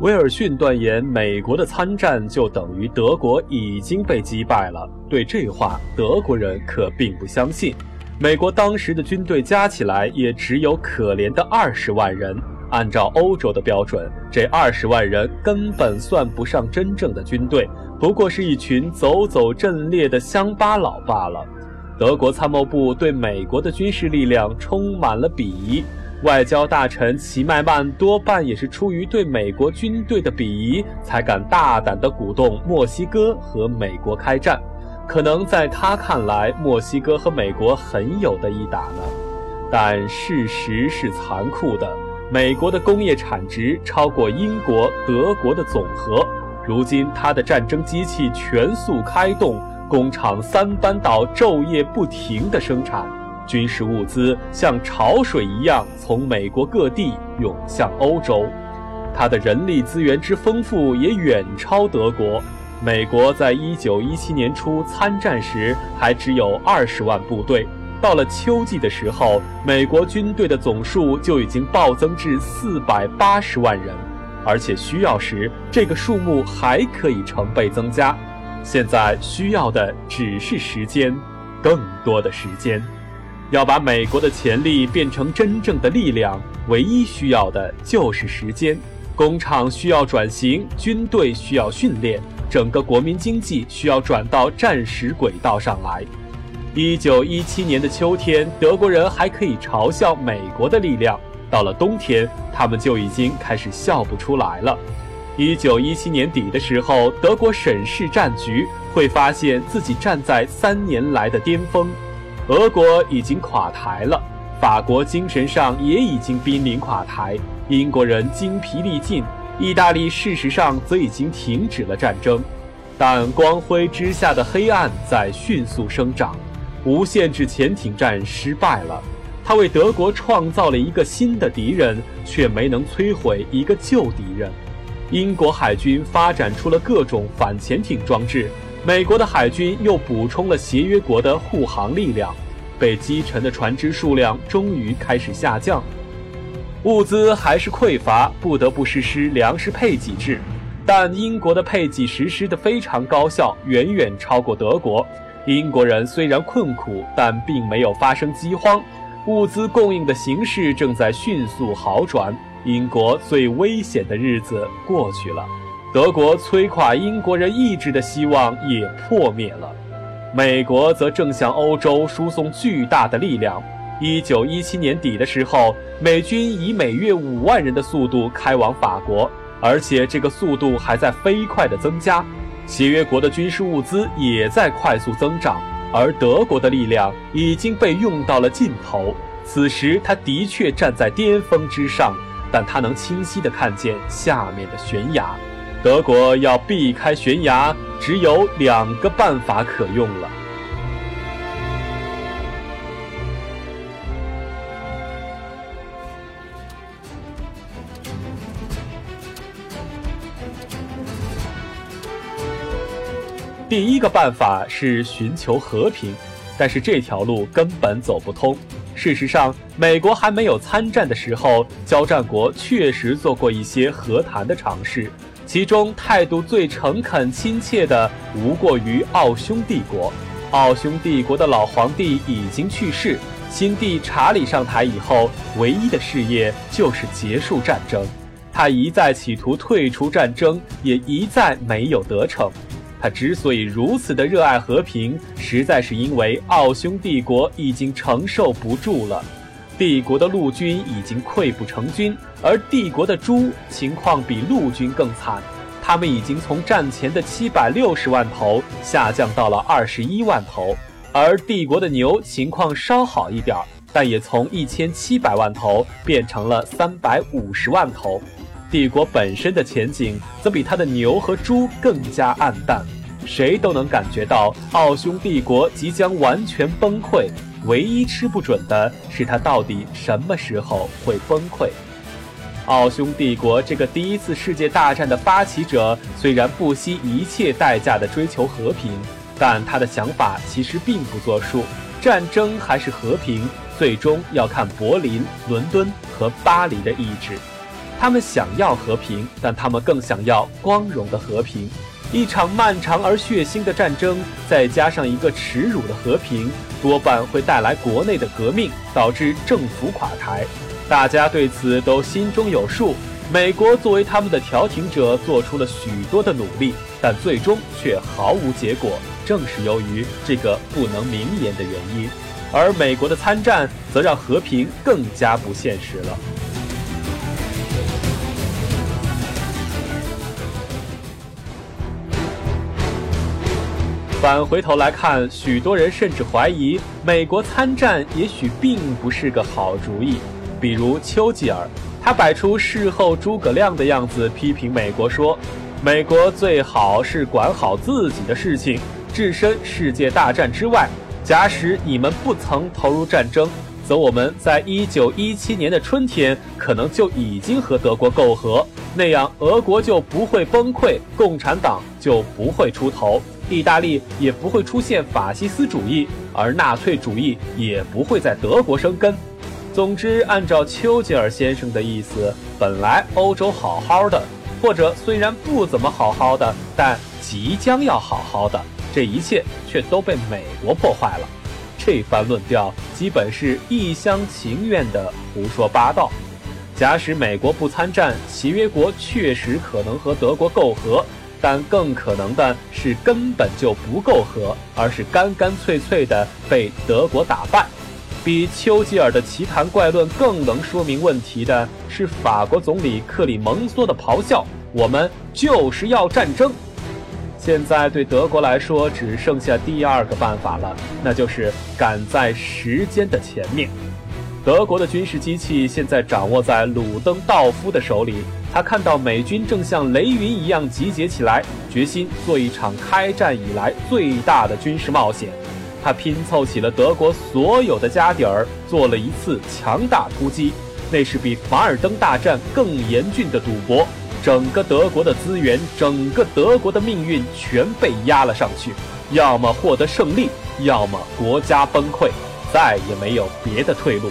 威尔逊断言美国的参战就等于德国已经被击败了。对这话，德国人可并不相信。美国当时的军队加起来也只有可怜的二十万人，按照欧洲的标准，这二十万人根本算不上真正的军队，不过是一群走走阵列的乡巴佬罢了。德国参谋部对美国的军事力量充满了鄙夷。外交大臣齐迈曼多半也是出于对美国军队的鄙夷，才敢大胆地鼓动墨西哥和美国开战。可能在他看来，墨西哥和美国很有的一打呢。但事实是残酷的，美国的工业产值超过英国、德国的总和。如今，他的战争机器全速开动，工厂三班倒，昼夜不停地生产。军事物资像潮水一样从美国各地涌向欧洲，它的人力资源之丰富也远超德国。美国在一九一七年初参战时还只有二十万部队，到了秋季的时候，美国军队的总数就已经暴增至四百八十万人，而且需要时这个数目还可以成倍增加。现在需要的只是时间，更多的时间。要把美国的潜力变成真正的力量，唯一需要的就是时间。工厂需要转型，军队需要训练，整个国民经济需要转到战时轨道上来。一九一七年的秋天，德国人还可以嘲笑美国的力量；到了冬天，他们就已经开始笑不出来了。一九一七年底的时候，德国审视战局，会发现自己站在三年来的巅峰。俄国已经垮台了，法国精神上也已经濒临垮台，英国人精疲力尽，意大利事实上则已经停止了战争，但光辉之下的黑暗在迅速生长。无限制潜艇战失败了，它为德国创造了一个新的敌人，却没能摧毁一个旧敌人。英国海军发展出了各种反潜艇装置。美国的海军又补充了协约国的护航力量，被击沉的船只数量终于开始下降，物资还是匮乏，不得不实施粮食配给制。但英国的配给实施的非常高效，远远超过德国。英国人虽然困苦，但并没有发生饥荒，物资供应的形势正在迅速好转。英国最危险的日子过去了。德国摧垮英国人意志的希望也破灭了，美国则正向欧洲输送巨大的力量。一九一七年底的时候，美军以每月五万人的速度开往法国，而且这个速度还在飞快地增加。协约国的军事物资也在快速增长，而德国的力量已经被用到了尽头。此时，他的确站在巅峰之上，但他能清晰地看见下面的悬崖。德国要避开悬崖，只有两个办法可用了。第一个办法是寻求和平，但是这条路根本走不通。事实上，美国还没有参战的时候，交战国确实做过一些和谈的尝试。其中态度最诚恳亲切的，无过于奥匈帝国。奥匈帝国的老皇帝已经去世，新帝查理上台以后，唯一的事业就是结束战争。他一再企图退出战争，也一再没有得逞。他之所以如此的热爱和平，实在是因为奥匈帝国已经承受不住了。帝国的陆军已经溃不成军，而帝国的猪情况比陆军更惨，他们已经从战前的七百六十万头下降到了二十一万头，而帝国的牛情况稍好一点，但也从一千七百万头变成了三百五十万头。帝国本身的前景则比他的牛和猪更加暗淡，谁都能感觉到奥匈帝国即将完全崩溃。唯一吃不准的是，他到底什么时候会崩溃？奥匈帝国这个第一次世界大战的发起者，虽然不惜一切代价的追求和平，但他的想法其实并不作数。战争还是和平，最终要看柏林、伦敦和巴黎的意志。他们想要和平，但他们更想要光荣的和平。一场漫长而血腥的战争，再加上一个耻辱的和平，多半会带来国内的革命，导致政府垮台。大家对此都心中有数。美国作为他们的调停者，做出了许多的努力，但最终却毫无结果。正是由于这个不能明言的原因，而美国的参战则让和平更加不现实了。返回头来看，许多人甚至怀疑美国参战也许并不是个好主意。比如丘吉尔，他摆出事后诸葛亮的样子，批评美国说：“美国最好是管好自己的事情，置身世界大战之外。假使你们不曾投入战争，则我们在一九一七年的春天可能就已经和德国媾和，那样俄国就不会崩溃，共产党就不会出头。”意大利也不会出现法西斯主义，而纳粹主义也不会在德国生根。总之，按照丘吉尔先生的意思，本来欧洲好好的，或者虽然不怎么好好的，但即将要好好的，这一切却都被美国破坏了。这番论调基本是一厢情愿的胡说八道。假使美国不参战，协约国确实可能和德国媾和。但更可能的是，根本就不够和，而是干干脆脆的被德国打败。比丘吉尔的奇谈怪论更能说明问题的是，法国总理克里蒙梭的咆哮：“我们就是要战争！”现在对德国来说，只剩下第二个办法了，那就是赶在时间的前面。德国的军事机器现在掌握在鲁登道夫的手里。他看到美军正像雷云一样集结起来，决心做一场开战以来最大的军事冒险。他拼凑起了德国所有的家底儿，做了一次强大突击。那是比凡尔登大战更严峻的赌博。整个德国的资源，整个德国的命运全被压了上去。要么获得胜利，要么国家崩溃，再也没有别的退路。